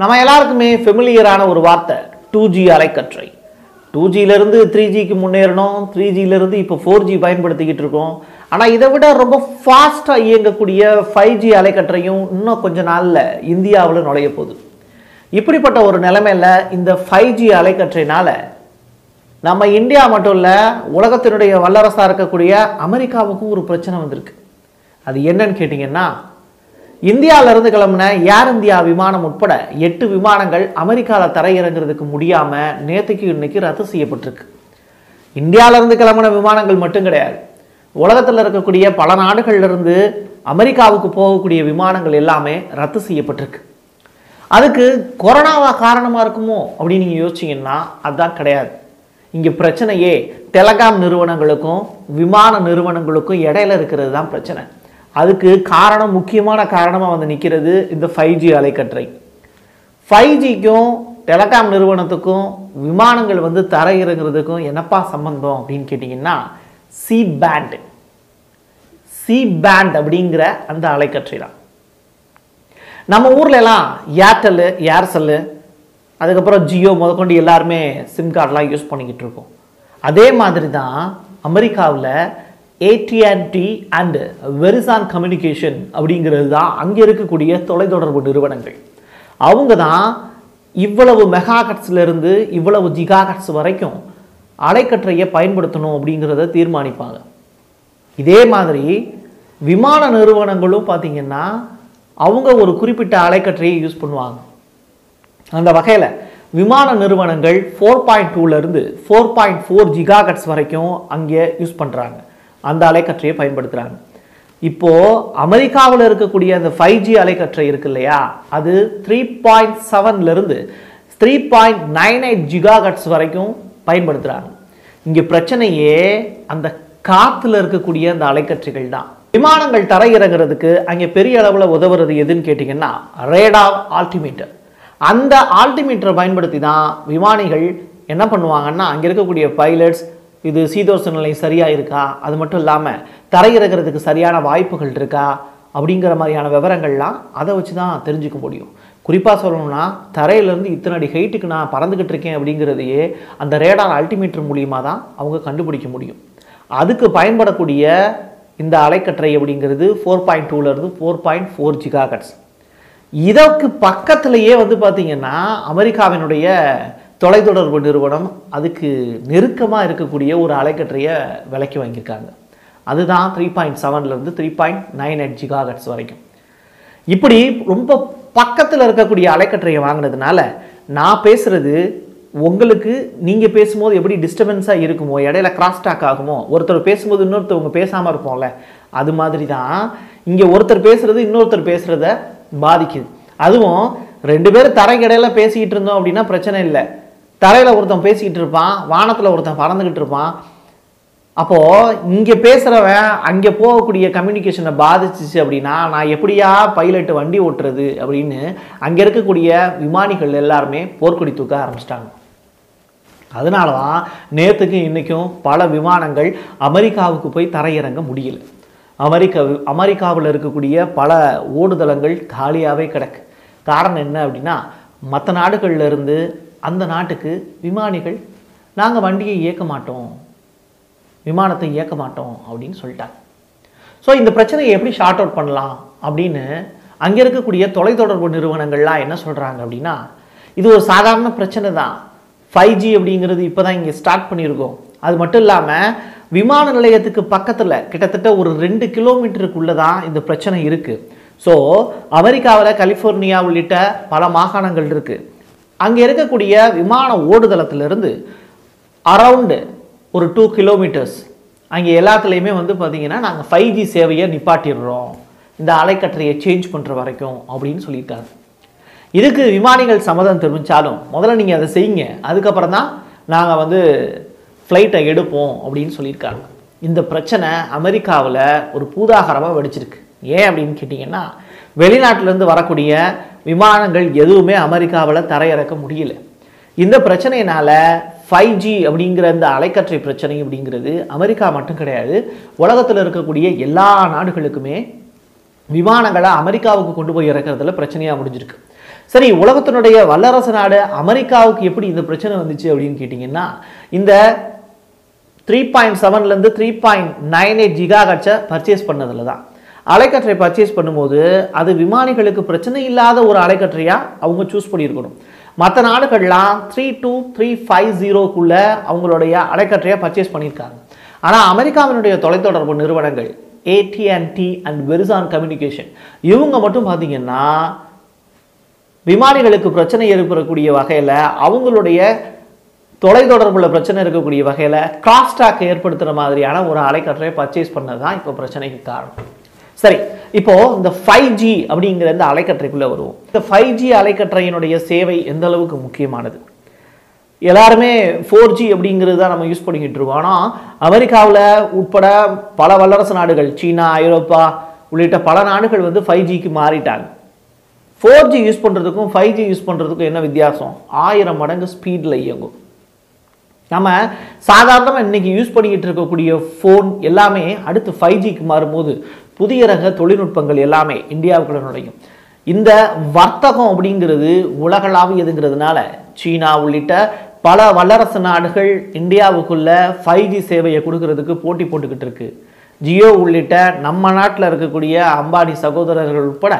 நம்ம எல்லாருக்குமே ஃபெமிலியரான ஒரு வார்த்தை டூ ஜி அலைக்கற்றை. டூ ஜியிலேருந்து த்ரீ ஜிக்கு முன்னேறணும் த்ரீ ஜியிலேருந்து இப்போ ஃபோர் ஜி பயன்படுத்திக்கிட்டு இருக்கோம். ஆனால் இதை விட ரொம்ப ஃபாஸ்ட்டாக இயங்கக்கூடிய ஃபைவ் ஜி அலைக்கற்றையும் இன்னும் கொஞ்ச நாளில் இந்தியாவில் நுழைய போகுது. இப்படிப்பட்ட ஒரு நிலைமையில் இந்த ஃபைவ் ஜி அலைக்கற்றையினால் நம்ம இந்தியா மட்டும் இல்லை உலகத்தினுடைய வல்லரசாக இருக்கக்கூடிய அமெரிக்காவுக்கும் ஒரு பிரச்சனை வந்திருக்கு. அது என்னன்னு கேட்டிங்கன்னா இந்தியாவிலிருந்து கிளம்புன ஏர் இந்தியா விமானம் உட்பட எட்டு விமானங்கள் அமெரிக்காவில் தரையிறங்குறதுக்கு முடியாமல் நேற்றுக்கு இன்னைக்கு ரத்து செய்யப்பட்டிருக்கு. இந்தியாவிலேருந்து கிளம்புன விமானங்கள் மட்டும் கிடையாது. உலகத்தில் இருக்கக்கூடிய பல நாடுகள்லேருந்து அமெரிக்காவுக்கு போகக்கூடிய விமானங்கள் எல்லாமே ரத்து செய்யப்பட்டிருக்கு. அதுக்கு கொரோனாவா காரணமாக இருக்குமோ அப்படின்னு நீங்கள் யோசிச்சீங்கன்னா அதுதான் கிடையாது. இங்கே பிரச்சனையே டெலகாம் நிறுவனங்களுக்கும் விமான நிறுவனங்களுக்கும் இடையில இருக்கிறது தான் பிரச்சனை. அதுக்கு காரணம் முக்கியமான காரணமாக வந்து நிற்கிறது இந்த ஃபைவ் ஜி அலைக்கற்றை. ஃபைவ் ஜிக்கும் டெலகாம் நிறுவனத்துக்கும் விமானங்கள் வந்து தரையிறங்குறதுக்கும் என்னப்பா சம்பந்தம் அப்படின்னு கேட்டிங்கன்னா சி பேண்ட் சி பேண்ட் அப்படிங்கிற அந்த அலைக்கற்றை தான். நம்ம ஊரில் எல்லாம் ஏர்டெல்லு ஏர்செல்லு அதுக்கப்புறம் ஜியோ முதற்கொண்டு எல்லாருமே சிம் கார்டெலாம் யூஸ் பண்ணிக்கிட்டு இருக்கோம். அதே மாதிரி தான் அமெரிக்காவில் ஏடிஎன்டி அண்ட் வெரிசான் கம்யூனிகேஷன் அப்படிங்கிறது தான் அங்கே இருக்கக்கூடிய தொலைத்தொடர்பு நிறுவனங்கள். அவங்க தான் இவ்வளவு மெகா இருந்து இவ்வளவு ஜிகா வரைக்கும் அலைக்கற்றையை பயன்படுத்தணும் அப்படிங்கிறத தீர்மானிப்பாங்க. இதே மாதிரி விமான நிறுவனங்களும் பார்த்தீங்கன்னா அவங்க ஒரு குறிப்பிட்ட அலைக்கற்றையை யூஸ் பண்ணுவாங்க. அந்த வகையில் விமான நிறுவனங்கள் ஃபோர் பாயிண்ட் டூலேருந்து ஃபோர் பாயிண்ட் ஃபோர் ஜிகாகட்ஸ் வரைக்கும் அங்கே யூஸ் பண்ணுறாங்க அந்த அலைக்கற்றையை பயன்படுத்துகிறாங்க இப்போது அமெரிக்காவில் இருக்கக்கூடிய அந்த ஃபைவ் ஜி அலைக்கற்றை இருக்கு இல்லையா? அது three point செவன்லேருந்து three point nine eight gigahertz வரைக்கும் பயன்படுத்துகிறாங்க இங்கே பிரச்சனையே அந்த காற்றுல இருக்கக்கூடிய அந்த அலைக்கற்றைகள் தான். விமானங்கள் தரையிறங்குறதுக்கு அங்கே பெரிய அளவில் உதவுறது எதுன்னு கேட்டிங்கன்னா ரேடார் ஆல்டிமீட்டர் அந்த ஆல்டிமீட்டரை பயன்படுத்தி தான் விமானிகள் என்ன பண்ணுவாங்கன்னா அங்கே இருக்கக்கூடிய பைலட்ஸ் இது சீதோஷ நிலை சரியாக இருக்கா? அது மட்டும் இல்லாமல் தரையிறக்கிறதுக்கு சரியான வாய்ப்புகள் இருக்கா? அப்படிங்கிற மாதிரியான விவரங்கள்லாம் அதை வச்சு தான் தெரிஞ்சுக்க முடியும். குறிப்பாக சொல்லணும்னா தரையிலேருந்து இத்தனை அடி ஹைட்டுக்கு நான் பறந்துக்கிட்டு இருக்கேன் அப்படிங்கிறதையே அந்த ரேடார் அல்டிமீட்டர் மூலியமாக தான் அவங்க கண்டுபிடிக்க முடியும். அதுக்கு பயன்படக்கூடிய இந்த அலைக்கற்றை அப்படிங்கிறது ஃபோர் பாயிண்ட் டூலேருந்து ஃபோர் பாயிண்ட் ஃபோர் ஜிகாகட்ஸ் இதற்கு பக்கத்திலேயே வந்து பார்த்தீங்கன்னா அமெரிக்காவினுடைய தொலைத்தொடர்பு நிறுவனம் அதுக்கு நெருக்கமாக இருக்கக்கூடிய ஒரு அலைக்கற்றையை விலைக்கு வாங்கியிருக்காங்க. அதுதான் three point செவன்லேருந்து three point nine eight gigahertz வரைக்கும். இப்படி ரொம்ப பக்கத்தில் இருக்கக்கூடிய அலைக்கற்றையை வாங்கினதுனால நான் பேசுகிறது உங்களுக்கு நீங்கள் பேசும்போது எப்படி டிஸ்டர்பன்ஸாக இருக்குமோ இடையில கிராஸ் டாக் ஆகுமோ ஒருத்தர் பேசும்போது இன்னொருத்தவங்க பேசாமல் இருப்போம்ல அது மாதிரி தான் இங்கே ஒருத்தர் பேசுகிறது இன்னொருத்தர் பேசுகிறத பாதிக்குது. அதுவும் ரெண்டு பேரும் தரைக்கடையில் பேசிக்கிட்டு இருந்தோம் அப்படின்னா பிரச்சனை இல்லை. தரையில் ஒருத்தன் பேசிக்கிட்டு இருப்பான் வானத்தில் ஒருத்தன் பறந்துக்கிட்டு இருப்பான். அப்போது இங்கே பேசுகிறவன் அங்கே போகக்கூடிய கம்யூனிகேஷனை பாதிச்சிச்சு அப்படின்னா நான் எப்படியா பைலட்டு வண்டி ஓட்டுறது அப்படின்னு அங்கே இருக்கக்கூடிய விமானிகள் எல்லாருமே போர்க்கொடி தூக்க ஆரம்பிச்சிட்டாங்க. அதனால தான் நேற்றுக்கும் இன்றைக்கும் பல விமானங்கள் அமெரிக்காவுக்கு போய் தரையிறங்க முடியல. அமெரிக்கா அமெரிக்காவில் இருக்கக்கூடிய பல ஓடுதளங்கள் காலியாகவே கிடக்கு. காரணம் என்ன அப்படின்னா மற்ற நாடுகளில் இருந்து அந்த நாட்டுக்கு விமானிகள் நாங்கள் வண்டியை இயக்க மாட்டோம். விமானத்தை இயக்க மாட்டோம். அப்படின்னு சொல்லிட்டாங்க. ஸோ இந்த பிரச்சனையை எப்படி ஷார்ட் அவுட் பண்ணலாம் அப்படின்னு அங்கே இருக்கக்கூடிய தொலைத்தொடர்பு நிறுவனங்கள்லாம் என்ன சொல்கிறாங்க அப்படின்னா இது ஒரு சாதாரண பிரச்சனை தான். ஃபைவ் ஜி அப்படிங்கிறது இப்போ தான் இங்கே ஸ்டார்ட் பண்ணியிருக்கோம். அது மட்டும் இல்லாமல் விமான நிலையத்துக்கு பக்கத்தில் கிட்டத்தட்ட ஒரு ரெண்டு கிலோமீட்டருக்குள்ளே தான் இந்த பிரச்சனை இருக்குது ஸோ அமெரிக்காவில் கலிஃபோர்னியா உள்ளிட்ட பல மாகாணங்கள் இருக்குது அங்கே இருக்கக்கூடிய விமான ஓடுதளத்திலிருந்து அரவுண்டு ஒரு டூ கிலோமீட்டர்ஸ் அங்கே எல்லாத்துலேயுமே வந்து பார்த்திங்கன்னா நாங்கள் ஃபைவ் ஜி சேவையை நிப்பாட்டிடுறோம். இந்த அலைக்கற்றையை சேஞ்ச் பண்ணுற வரைக்கும் அப்படின்னு சொல்லியிருக்காங்க. இதுக்கு விமானிகள் சம்மதம் தெரிவித்தாலும் முதல்ல நீங்கள் அதை செய்யுங்க. அதுக்கப்புறம் தான் நாங்கள் வந்து ஃப்ளைட்டை எடுப்போம் அப்படின்னு சொல்லியிருக்காங்க. இந்த பிரச்சனை அமெரிக்காவில் ஒரு பூதாகரமாக வெடிச்சிருக்கு. ஏன் அப்படின்னு கேட்டிங்கன்னா வெளிநாட்டிலேருந்து வரக்கூடிய விமானங்கள் எதுவுமே அமெரிக்காவில் தரையிறக்க முடியல. இந்த பிரச்சனையினால் ஃபைவ் ஜி அப்படிங்கிற இந்த அலைக்கற்றை பிரச்சனை அப்படிங்கிறது அமெரிக்கா மட்டும் கிடையாது உலகத்தில் இருக்கக்கூடிய எல்லா நாடுகளுக்குமே விமானங்களை அமெரிக்காவுக்கு கொண்டு போய் இறக்குறதுல பிரச்சனையாக முடிஞ்சிருக்கு. சரி உலகத்தினுடைய வல்லரசு நாடு அமெரிக்காவுக்கு எப்படி இந்த பிரச்சனை வந்துச்சு அப்படின்னு கேட்டிங்கன்னா இந்த three point செவன்லேருந்து three point nine eight giga கட்சை purchase பண்ணதில் தான் அலைக்கற்றை பர்ச்சேஸ் பண்ணும்போது அது விமானிகளுக்கு பிரச்சனை இல்லாத ஒரு அலைக்கற்றையாக அவங்க சூஸ் பண்ணியிருக்கணும். மற்ற நாடுகள்லாம் த்ரீ டூ த்ரீ ஃபைவ் ஜீரோக்குள்ளே அவங்களுடைய அலைக்கற்றையை பர்ச்சேஸ் பண்ணியிருக்காங்க. ஆனால் அமெரிக்காவினுடைய தொலைத்தொடர்பு நிறுவனங்கள் ஏடிஎன்டி அண்ட் வெரிசான் கம்யூனிகேஷன் இவங்க மட்டும் பார்த்தீங்கன்னா விமானிகளுக்கு பிரச்சனை ஏற்படக்கூடிய வகையில் அவங்களுடைய தொலைத்தொடர்பில் பிரச்சனை இருக்கக்கூடிய வகையில் கிராஸ்டாக் ஏற்படுத்துகிற மாதிரியான ஒரு அலைக்கற்றையை பர்ச்சேஸ் பண்ணது தான் இப்போ பிரச்சனைக்கு காரணம். சரி இப்போ இந்த ஃபைவ் ஜி அப்படிங்கிற இந்த அலைக்கற்றைக்குள்ளே வருவோம். இந்த ஃபைவ் ஜி அலைக்கற்றையினுடைய சேவை எந்த அளவுக்கு முக்கியமானது? எல்லாருமே ஃபோர் ஜி அப்படிங்கிறது தான் நம்ம யூஸ் பண்ணிக்கிட்டு இருக்கோம். ஆனால் அமெரிக்காவில் உட்பட பல வல்லரசு நாடுகள் சீனா ஐரோப்பா உள்ளிட்ட பல நாடுகள் வந்து ஃபைவ் ஜிக்கு மாறிட்டாங்க. ஃபோர் ஜி யூஸ் பண்ணுறதுக்கும் ஃபைவ் ஜி யூஸ் பண்ணுறதுக்கும் என்ன வித்தியாசம்? ஆயிரம் மடங்கு ஸ்பீடில் இயங்கும். நம்ம சாதாரணமாக இன்னைக்கு யூஸ் பண்ணிக்கிட்டு இருக்கக்கூடிய ஃபோன் எல்லாமே அடுத்து ஃபைவ் ஜிக்கு மாறும்போது புதிய ரக தொழில்நுட்பங்கள் எல்லாமே இந்தியாவுக்குள்ள நுழையும். இந்த வர்த்தகம் அப்படிங்கிறது உலகளாவியதுங்கிறதுனால சீனா உள்ளிட்ட பல வல்லரசு நாடுகள் இந்தியாவுக்குள்ள ஃபைவ் ஜி சேவையை கொடுக்கறதுக்கு போட்டி போட்டுக்கிட்டு இருக்கு. ஜியோ உள்ளிட்ட நம்ம நாட்டில் இருக்கக்கூடிய அம்பானி சகோதரர்கள் உட்பட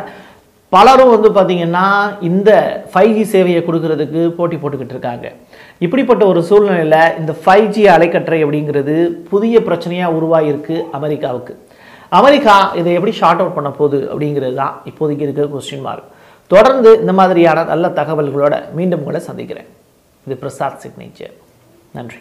பலரும் வந்து பார்த்தீங்கன்னா இந்த ஃபைவ் ஜி சேவையை கொடுக்கறதுக்கு போட்டி போட்டுக்கிட்டு இருக்காங்க. இப்படிப்பட்ட ஒரு சூழ்நிலையில் இந்த ஃபைவ் ஜி அலைக்கற்றை அப்படிங்கிறது புதிய பிரச்சனையாக உருவாகியிருக்கு அமெரிக்காவுக்கு. அமெரிக்கா இதை எப்படி ஷார்ட் அவுட் பண்ண போகுது அப்படிங்கிறது தான் இப்போதைக்கு இருக்கிற கொஸ்டின் மார்க் தொடர்ந்து இந்த மாதிரியான நல்ல தகவல்களோட மீண்டும் உங்களை சந்திக்கிறேன். இது பிரசாத் சிக்னேச்சர். நன்றி.